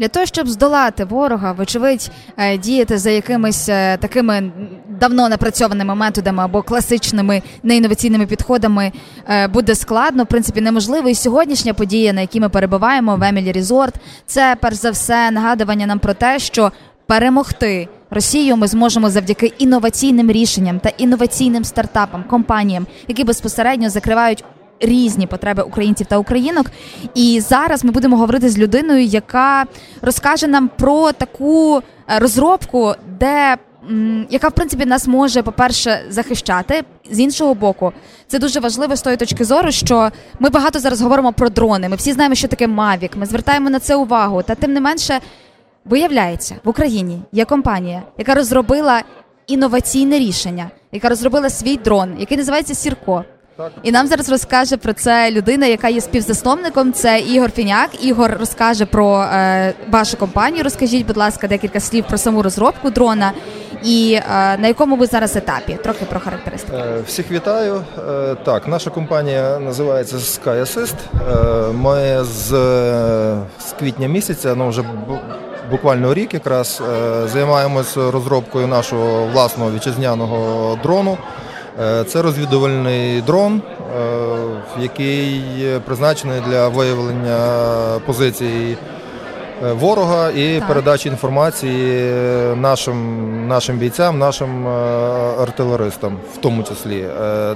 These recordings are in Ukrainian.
Для того щоб здолати ворога, вочевидь, е, діяти за якимись е, такими давно напрацьованими методами або класичними неінноваційними підходами е, буде складно, в принципі, неможливо. І сьогоднішня подія, на якій ми перебуваємо в Емілі Різорт, це перш за все нагадування нам про те, що перемогти Росію ми зможемо завдяки інноваційним рішенням та інноваційним стартапам, компаніям, які безпосередньо закривають різні потреби українців та українок. І зараз ми будемо говорити з людиною, яка розкаже нам про таку е, розробку, де яка в принципі нас може, по-перше, захищати з іншого боку, це дуже важливо з тої точки зору, що ми багато зараз говоримо про дрони. Ми всі знаємо, що таке Mavic, Ми звертаємо на це увагу. Та тим не менше, виявляється, в Україні є компанія, яка розробила інноваційне рішення, яка розробила свій дрон, який називається Сірко. І нам зараз розкаже про це людина, яка є співзасновником. Це Ігор Фіняк. Ігор розкаже про е, вашу компанію. Розкажіть, будь ласка, декілька слів про саму розробку дрона і е, на якому ви зараз етапі? Трохи про характеристики. Е, всіх вітаю. Е, так, наша компанія називається Sky Assist. Е, ми з, з квітня місяця, ну вже буквально рік, якраз займаємося розробкою нашого власного вітчизняного дрону. Е, це розвідувальний дрон, е, який призначений для виявлення позицій е, ворога і так. передачі інформації нашим нашим бійцям, нашим артилеристам, в тому числі.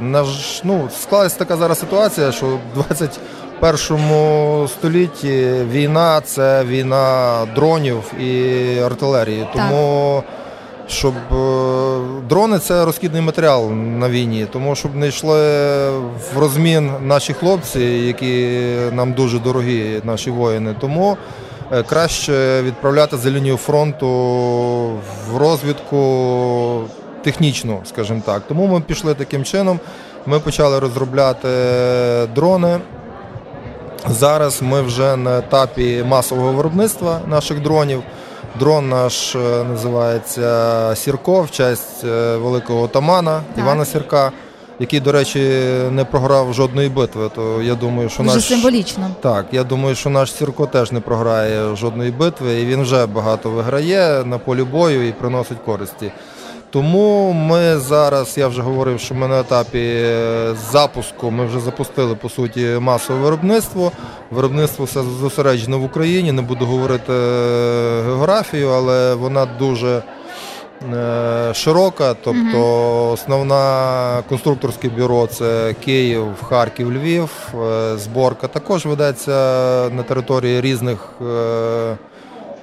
Наш, ну, Склалася така зараз ситуація, що в 21 столітті війна це війна дронів і артилерії. Тому так щоб е, дрони це розхідний матеріал на війні, тому щоб не йшли в розмін наші хлопці, які нам дуже дорогі, наші воїни. Тому е, краще відправляти за лінію фронту в розвідку технічну, скажімо так. Тому ми пішли таким чином. Ми почали розробляти дрони. Зараз ми вже на етапі масового виробництва наших дронів. Дрон наш е, називається Сірко в честь е, великого отамана так. Івана Сірка, який, до речі, не програв жодної битви. То я думаю, що Дуже наш символічно. Так, я думаю, що наш Сірко теж не програє жодної битви, і він вже багато виграє на полі бою і приносить користі. Тому ми зараз, я вже говорив, що ми на етапі е, запуску ми вже запустили по суті масове виробництво. Виробництво все зосереджено в Україні. Не буду говорити е, географію, але вона дуже е, широка. Тобто основна конструкторське бюро це Київ, Харків, Львів. Зборка також ведеться на території різних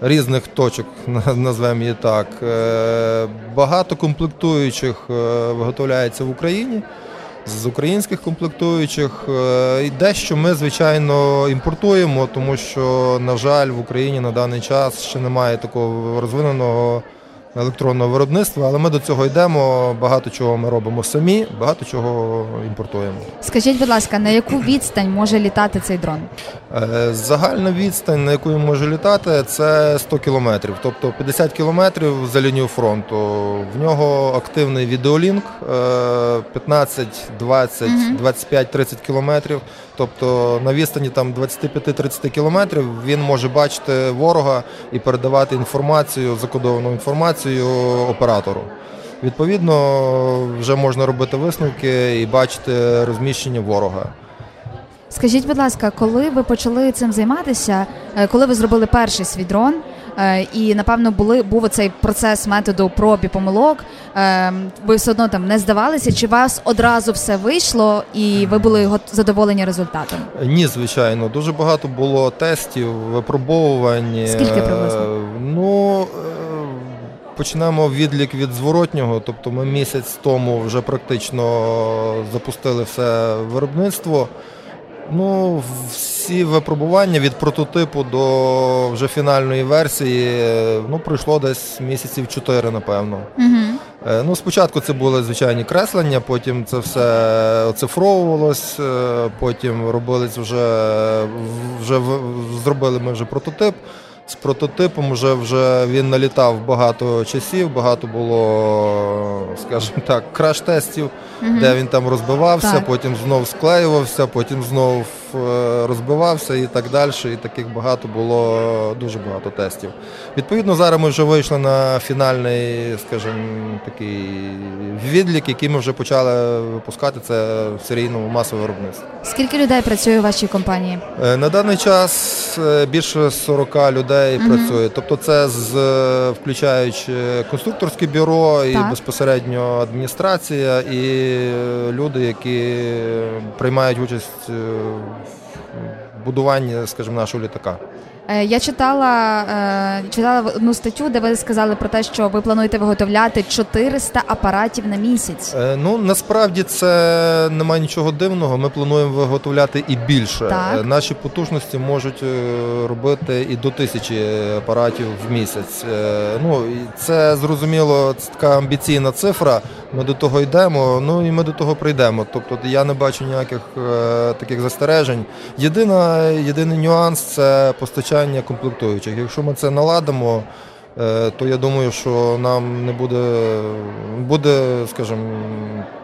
різних точок, назвемо її так. Е, багато комплектуючих е, виготовляється в Україні. З українських комплектуючих е, і дещо ми, звичайно, імпортуємо, тому що, на жаль, в Україні на даний час ще немає такого розвиненого електронного виробництва, але ми до цього йдемо. Багато чого ми робимо самі, багато чого імпортуємо. Скажіть, будь ласка, на яку відстань може літати цей дрон? Е, загальна відстань, на яку він може літати, це 100 кілометрів, тобто 50 кілометрів за лінію фронту. В нього активний відеолінк 15, 20, 25, 30 кілометрів. Тобто на відстані там 25-30 кілометрів він може бачити ворога і передавати інформацію, закодовану інформацію оператору. Відповідно, вже можна робити висновки і бачити розміщення ворога. Скажіть, будь ласка, коли ви почали цим займатися, е, коли ви зробили перший свій дрон, е, і напевно були був цей процес методу проб і помилок, е, ви все одно там не здавалися? Чи вас одразу все вийшло і ви були задоволені результатом? Ні, звичайно, дуже багато було тестів, випробовувань. Скільки приблизно? Ну почнемо відлік від зворотнього, тобто ми місяць тому вже практично запустили все виробництво. Ну, всі випробування від прототипу до вже фінальної версії ну, пройшло десь місяців 4, напевно. Угу. Ну, Спочатку це були звичайні креслення, потім це все оцифровувалось, е, потім робились вже, вже зробили ми вже прототип. З прототипом вже вже він налітав багато часів, багато було, скажімо так, краш-тестів, угу. де він там розбивався, так. потім знов склеювався, потім знов розбивався і так далі. І таких багато було, дуже багато тестів. Відповідно, зараз ми вже вийшли на фінальний, скажімо, такий відлік, який ми вже почали випускати. Це в серійному масовому виробництві. Скільки людей працює у вашій компанії? Е, На даний час е, більше 40 людей Мгм. працює. Тобто, це з е, включаючи конструкторське бюро і Так. безпосередньо адміністрація, і е, люди, які приймають участь е, будуванні, скажімо, нашого літака. Е, Я читала, е, читала одну статтю, де ви сказали про те, що ви плануєте виготовляти 400 апаратів на місяць. Е, Ну насправді це немає нічого дивного. Ми плануємо виготовляти і більше. Так. Наші потужності можуть робити і до тисячі апаратів в місяць. Ну і це зрозуміло, це така амбіційна цифра. Ми до того йдемо. Ну і ми до того прийдемо. Тобто я не бачу ніяких таких застережень. Єдина, єдиний нюанс це постачання комплектуючих. Якщо ми це наладимо. е, То я думаю, що нам не буде, буде, скажімо,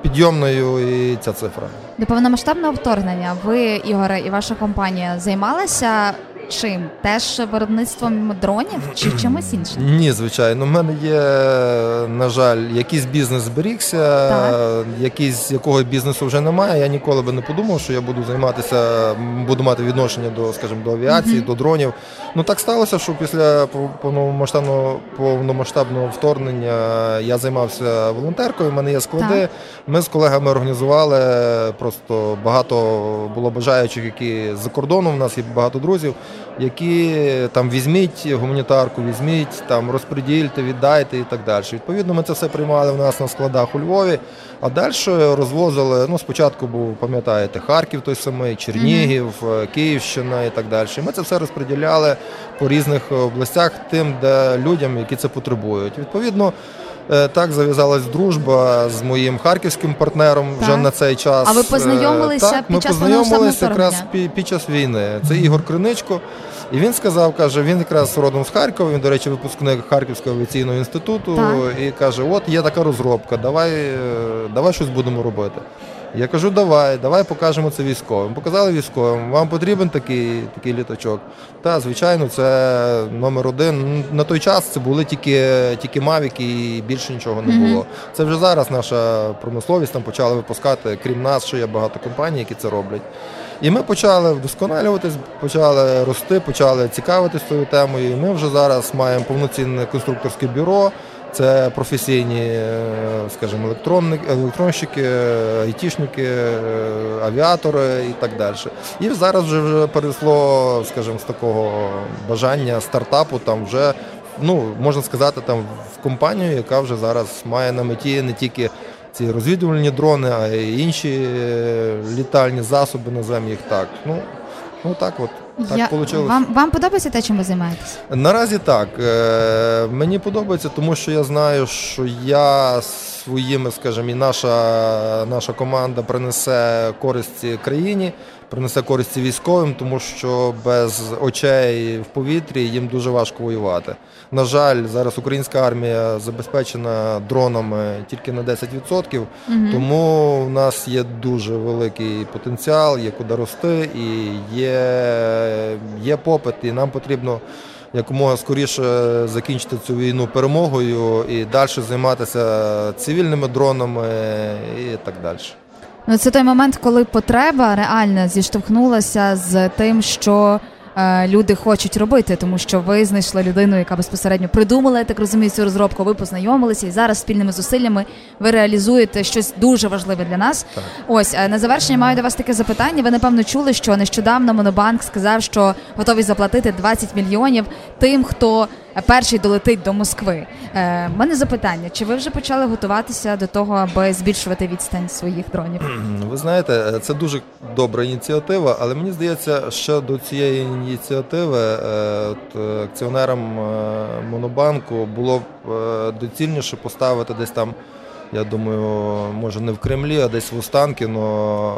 підйомною і ця цифра. До повномасштабного вторгнення ви, Ігоре, і ваша компанія займалися чим? Теж виробництвом дронів чи чимось іншим? Ні, звичайно. У мене є, на жаль, якийсь бізнес зберігся, Так. якийсь якого бізнесу вже немає. Я ніколи би не подумав, що я буду займатися, буду мати відношення до, скажімо, до авіації, Мгм. до дронів. Ну так сталося, що після пов- повномасштабного повномасштабного вторгнення я займався волонтеркою. У мене є склади. Так. Ми з колегами організували просто багато було бажаючих, які за кордоном. У нас є багато друзів, які там візьміть гуманітарку, візьміть там розподільте, віддайте і так далі. Відповідно, ми це все приймали в нас на складах у Львові, а далі розвозили. Ну, спочатку був, пам'ятаєте, Харків той самий, Чернігів, е, Київщина і так далі. Ми це все розподіляли по різних областях тим, де людям, які це потребують. Відповідно. Е, Так зав'язалась дружба з моїм харківським партнером вже на цей час. А ви Е, познайомилися так, під ми час познайомилися якраз під, під час війни. Це Ігор Криничко. І він сказав, каже, він якраз родом з Харкова. Він, до речі, випускник Харківського авіаційного інституту. Так. І каже: От є така розробка, давай, е, давай щось будемо робити. Я кажу, давай, давай покажемо це військовим. Показали військовим, вам потрібен такий, такий літачок. Та, звичайно, це номер один. На той час це були тільки, тільки Mavic і більше нічого не було. Це вже зараз наша промисловість там почала випускати, крім нас, ще є багато компаній, які це роблять. І ми почали вдосконалюватись, почали рости, почали цікавитись цією темою. І ми вже зараз маємо повноцінне конструкторське бюро. Це професійні, е, скажімо, електронники, електронщики, айтішники, е, авіатори і так далі. І зараз вже, вже перейшло, скажімо, з такого бажання стартапу, там вже ну можна сказати, там в компанію, яка вже зараз має на меті не тільки ці розвідувальні дрони, а й інші е, літальні засоби, називаємо їх так. Ну, ну так от. Так Я- вийшло. вам, вам подобається те, чим ви займаєтесь? Наразі так. Е, Мені подобається, тому що я знаю, що я своїми, скажімо, і наша, наша команда принесе користь країні, принесе користі військовим, тому що без очей в повітрі їм дуже важко воювати. На жаль, зараз українська армія забезпечена дронами тільки на 10%, Мгм. тому в нас є дуже великий потенціал, є куди рости, і є, є попит, і нам потрібно якомога скоріше закінчити цю війну перемогою і далі займатися цивільними дронами і так далі. Ну, це той момент, коли потреба реально зіштовхнулася з тим, що е, люди хочуть робити, тому що ви знайшли людину, яка безпосередньо придумала, я так розумію, цю розробку. Ви познайомилися, і зараз спільними зусиллями ви реалізуєте щось дуже важливе для нас. Так. Ось е, на завершення маю до вас таке запитання. Ви напевно чули, що нещодавно Монобанк сказав, що готові заплатити 20 мільйонів тим, хто перший долетить до Москви. Е, мене запитання: чи ви вже почали готуватися до того, аби збільшувати відстань своїх дронів? Ви знаєте, це дуже добра ініціатива, але мені здається, що до цієї ініціативи е, е, акціонерам е, Монобанку було б е, доцільніше поставити десь там. Я думаю, може не в Кремлі, а десь в Останкіно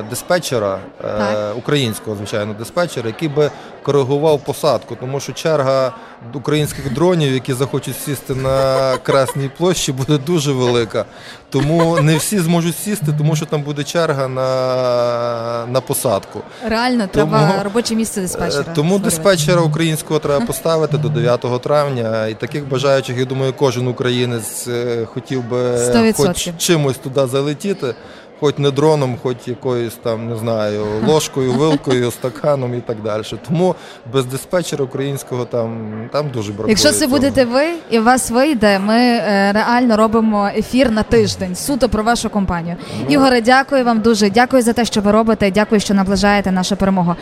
е, диспетчера, е, Так. українського, звичайно, диспетчера, який би коригував посадку, тому що черга українських дронів, які захочуть сісти на Красній площі, буде дуже велика. Тому не всі зможуть сісти, тому що там буде черга на, на посадку. Реально, треба робоче місце диспетчера. Е, Тому створювати. диспетчера українського треба поставити до 9 травня. І таких бажаючих, я думаю, кожен українець е, хотів би 100%. хоч чимось туди залетіти, хоч не дроном, хоч якоюсь там, не знаю, ложкою, вилкою, стаканом і так далі. Тому без диспетчера українського там, там дуже бракує. Якщо це будете ви і у вас вийде, ми е, реально робимо ефір на тиждень суто про вашу компанію. Ну. Ігоре, дякую вам дуже. Дякую за те, що ви робите. Дякую, що наближаєте нашу перемогу.